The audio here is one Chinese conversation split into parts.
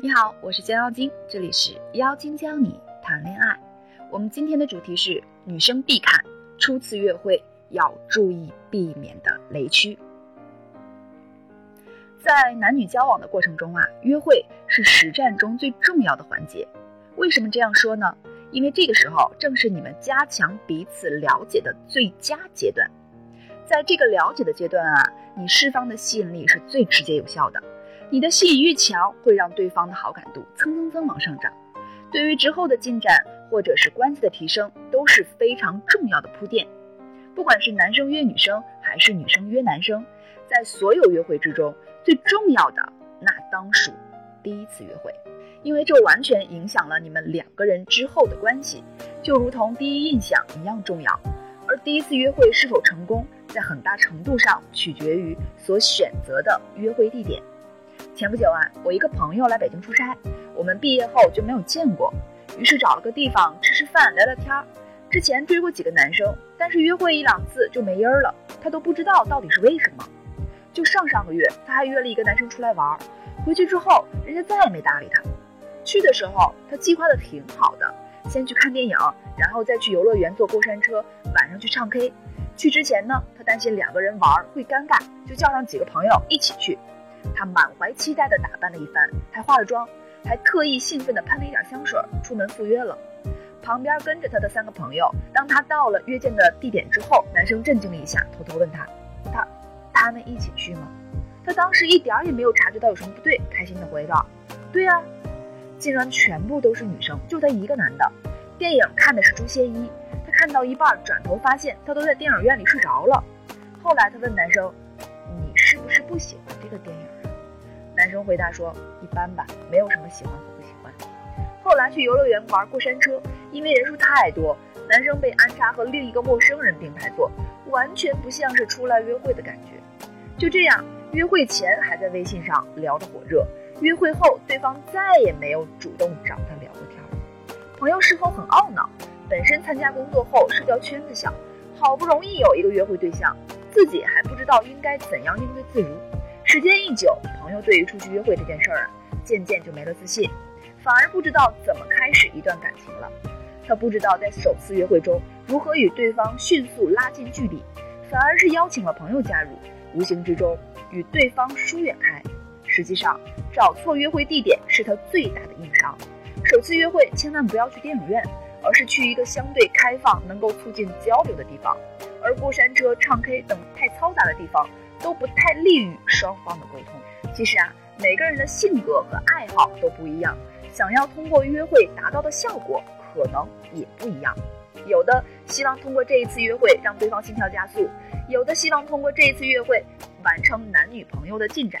你好，我是江妖精，这里是妖精教你谈恋爱。我们今天的主题是女生必看初次约会要注意避免的雷区。在男女交往的过程中啊，约会是实战中最重要的环节。为什么这样说呢？因为这个时候正是你们加强彼此了解的最佳阶段。在这个了解的阶段啊，你释放的吸引力是最直接有效的。你的吸引越强，会让对方的好感度蹭蹭蹭往上涨。对于之后的进展或者是关系的提升，都是非常重要的铺垫。不管是男生约女生，还是女生约男生，在所有约会之中，最重要的那当属第一次约会，因为这完全影响了你们两个人之后的关系，就如同第一印象一样重要。而第一次约会是否成功，在很大程度上取决于所选择的约会地点。前不久啊，我一个朋友来北京出差，我们毕业后就没有见过，于是找了个地方吃吃饭、聊聊天儿。之前追过几个男生，但是约会一两次就没音儿了，他都不知道到底是为什么。就上上个月，他还约了一个男生出来玩，回去之后人家再也没搭理他。去的时候他计划的挺好的，先去看电影，然后再去游乐园坐过山车，晚上去唱 K。去之前呢，他担心两个人玩会尴尬，就叫上几个朋友一起去。他满怀期待地打扮了一番，还化了妆，还特意兴奋地喷了一点香水，出门赴约了。旁边跟着他的三个朋友，当他到了约见的地点之后，男生震惊了一下，偷偷问他：“他他们一起去吗？”他当时一点也没有察觉到有什么不对，开心地回道：“对啊，竟然全部都是女生，就他一个男的。电影看的是诛仙一，他看到一半，转头发现他都在电影院里睡着了。后来他问男生：‘不喜欢这个电影？’”男生回答说：“一般吧，没有什么喜欢和不喜欢。”后来去游乐园玩过山车，因为人数太多，男生被安插和另一个陌生人并排坐，完全不像是出来约会的感觉。就这样，约会前还在微信上聊得火热，约会后对方再也没有主动找他聊过天。朋友事后很懊恼，本身参加工作后社交圈子小，好不容易有一个约会对象，自己还不知道应该怎样应对自如。时间一久，朋友对于出去约会这件事儿啊，渐渐就没了自信，反而不知道怎么开始一段感情了。他不知道在首次约会中如何与对方迅速拉近距离，反而是邀请了朋友加入，无形之中与对方疏远开。实际上，找错约会地点是他最大的硬伤。首次约会千万不要去电影院，而是去一个相对开放、能够促进交流的地方。而过山车、唱 K 等太嘈杂的地方。都不太利于双方的沟通。其实啊，每个人的性格和爱好都不一样，想要通过约会达到的效果可能也不一样。有的希望通过这一次约会让对方心跳加速，有的希望通过这一次约会完成男女朋友的进展，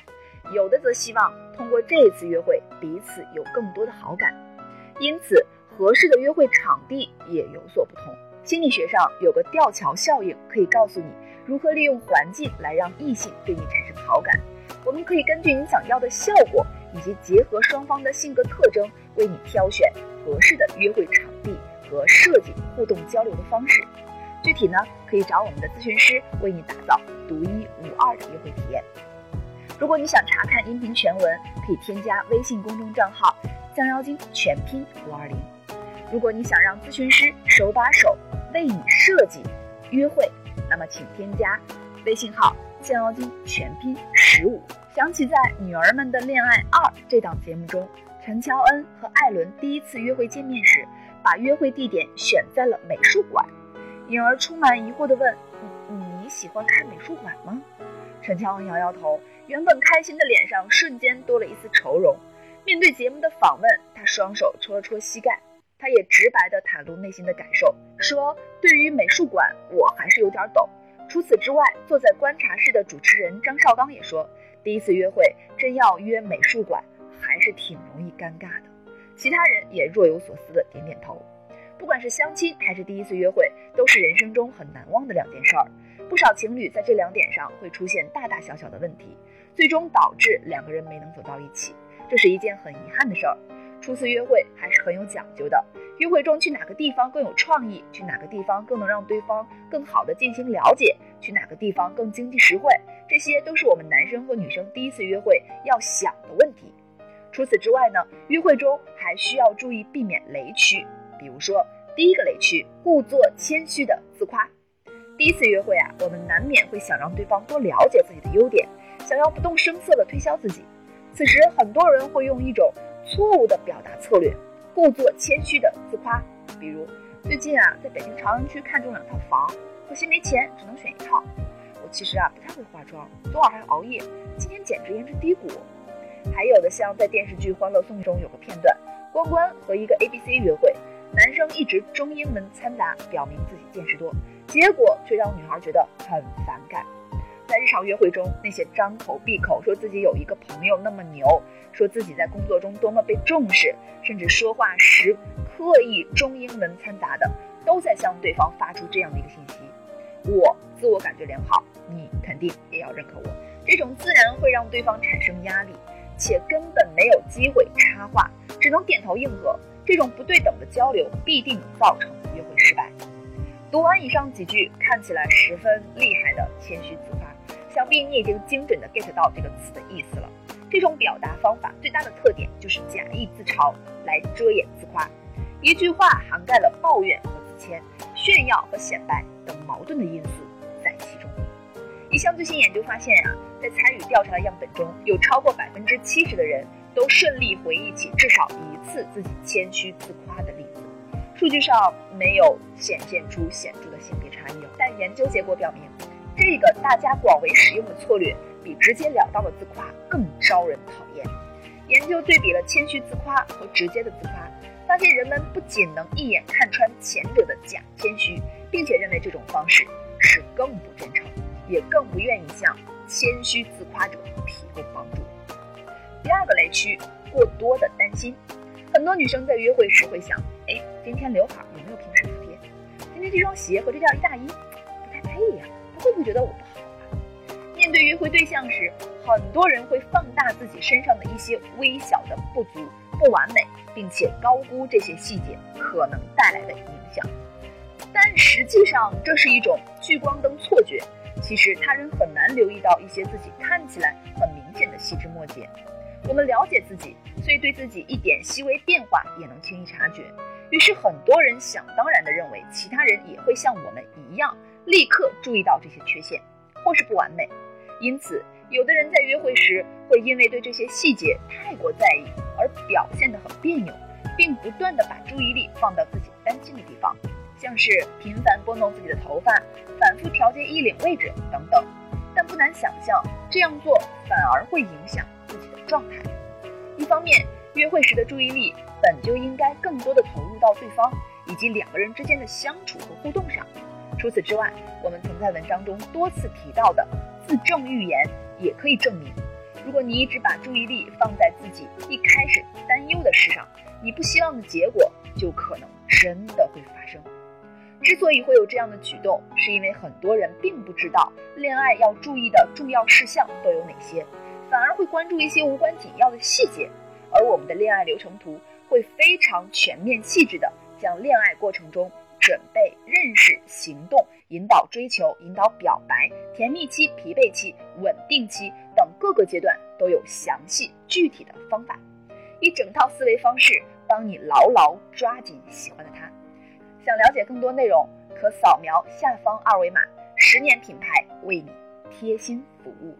有的则希望通过这一次约会彼此有更多的好感。因此，合适的约会场地也有所不同。心理学上有个吊桥效应，可以告诉你。如何利用环境来让异性对你产生好感？我们可以根据你想要的效果，以及结合双方的性格特征，为你挑选合适的约会场地和设计互动交流的方式。具体呢，可以找我们的咨询师为你打造独一无二的约会体验。如果你想查看音频全文，可以添加微信公众账号“降妖精”全拼五二零。如果你想让咨询师手把手为你设计约会。那么，请添加微信号“降妖精”全拼十五。想起在《女儿们的恋爱二》这档节目中，陈乔恩和艾伦第一次约会见面时，把约会地点选在了美术馆。颖儿充满疑惑地问：“你你喜欢看美术馆吗？”陈乔恩摇摇头，原本开心的脸上瞬间多了一丝愁容。面对节目的访问，他双手戳了戳膝盖。他也直白地袒露内心的感受，说：“对于美术馆，我还是有点懂。”除此之外，坐在观察室的主持人张绍刚也说：“第一次约会真要约美术馆，还是挺容易尴尬的。”其他人也若有所思地点点头。不管是相亲还是第一次约会，都是人生中很难忘的两件事儿。不少情侣在这两点上会出现大大小小的问题，最终导致两个人没能走到一起，这是一件很遗憾的事儿。初次约会还是很有讲究的。约会中去哪个地方更有创意？去哪个地方更能让对方更好的进行了解？去哪个地方更经济实惠？这些都是我们男生和女生第一次约会要想的问题。除此之外呢，约会中还需要注意避免雷区，比如说第一个雷区，故作谦虚的自夸。第一次约会啊，我们难免会想让对方多了解自己的优点，想要不动声色的推销自己。此时，很多人会用一种错误的表达策略，故作谦虚的自夸，比如最近啊，在北京朝阳区看中两套房，可惜没钱，只能选一套。我其实啊，不太会化妆，昨晚还熬夜，今天简直颜值低谷。还有的像在电视剧《欢乐颂》中有个片段，关关和一个 A B C 约会，男生一直中英文掺杂，表明自己见识多。结果却让女孩觉得很反感。在日常约会中，那些张口闭口说自己有一个朋友那么牛，说自己在工作中多么被重视，甚至说话时刻意中英文掺杂的，都在向对方发出这样的一个信息：我自我感觉良好，你肯定也要认可我。这种自然会让对方产生压力，且根本没有机会插话，只能点头应和。这种不对等的交流必定造成约会失败。读完以上几句看起来十分厉害的谦虚自夸，想必你已经精准的 get 到这个词的意思了。这种表达方法最大的特点就是假意自嘲来遮掩自夸，一句话涵盖了抱怨和自谦、炫耀和显摆等矛盾的因素在其中。一项最新研究发现啊，在参与调查的样本中，有超过百分之七十的人都顺利回忆起至少一次自己谦虚自夸的例子。数据上没有显现出显著的性别差异，但研究结果表明，这个大家广为使用的策略比直截了当的自夸更招人讨厌。研究对比了谦虚自夸和直接的自夸，发现人们不仅能一眼看穿前者的假谦虚，并且认为这种方式是更不真诚，也更不愿意向谦虚自夸者提供帮助。第二个雷区，过多的担心。很多女生在约会时会想。哎，今天刘海有没有平时服帖？今天这双鞋和这件大衣不太配呀，会不会觉得我不好啊？面对约会对象时，很多人会放大自己身上的一些微小的不足、不完美，并且高估这些细节可能带来的影响。但实际上，这是一种聚光灯错觉。其实他人很难留意到一些自己看起来很明显的细枝末节。我们了解自己，所以对自己一点细微变化也能轻易察觉。于是，很多人想当然地认为其他人也会像我们一样，立刻注意到这些缺陷或是不完美。因此，有的人在约会时会因为对这些细节太过在意而表现得很别扭，并不断地把注意力放到自己担心的地方，像是频繁拨弄自己的头发、反复调节衣领位置等等。但不难想象，这样做反而会影响自己的状态。一方面，约会时的注意力本就应该更多的投入到对方以及两个人之间的相处和互动上。除此之外，我们曾在文章中多次提到的自证预言也可以证明，如果你一直把注意力放在自己一开始担忧的事上，你不希望的结果就可能真的会发生。之所以会有这样的举动，是因为很多人并不知道恋爱要注意的重要事项都有哪些，反而会关注一些无关紧要的细节。而我们的恋爱流程图会非常全面、细致的将恋爱过程中准备、认识、行动、引导追求、引导表白、甜蜜期、疲惫期、稳定期等各个阶段都有详细具体的方法，一整套思维方式帮你牢牢抓紧喜欢的他。想了解更多内容，可扫描下方二维码，十年品牌为你贴心服务。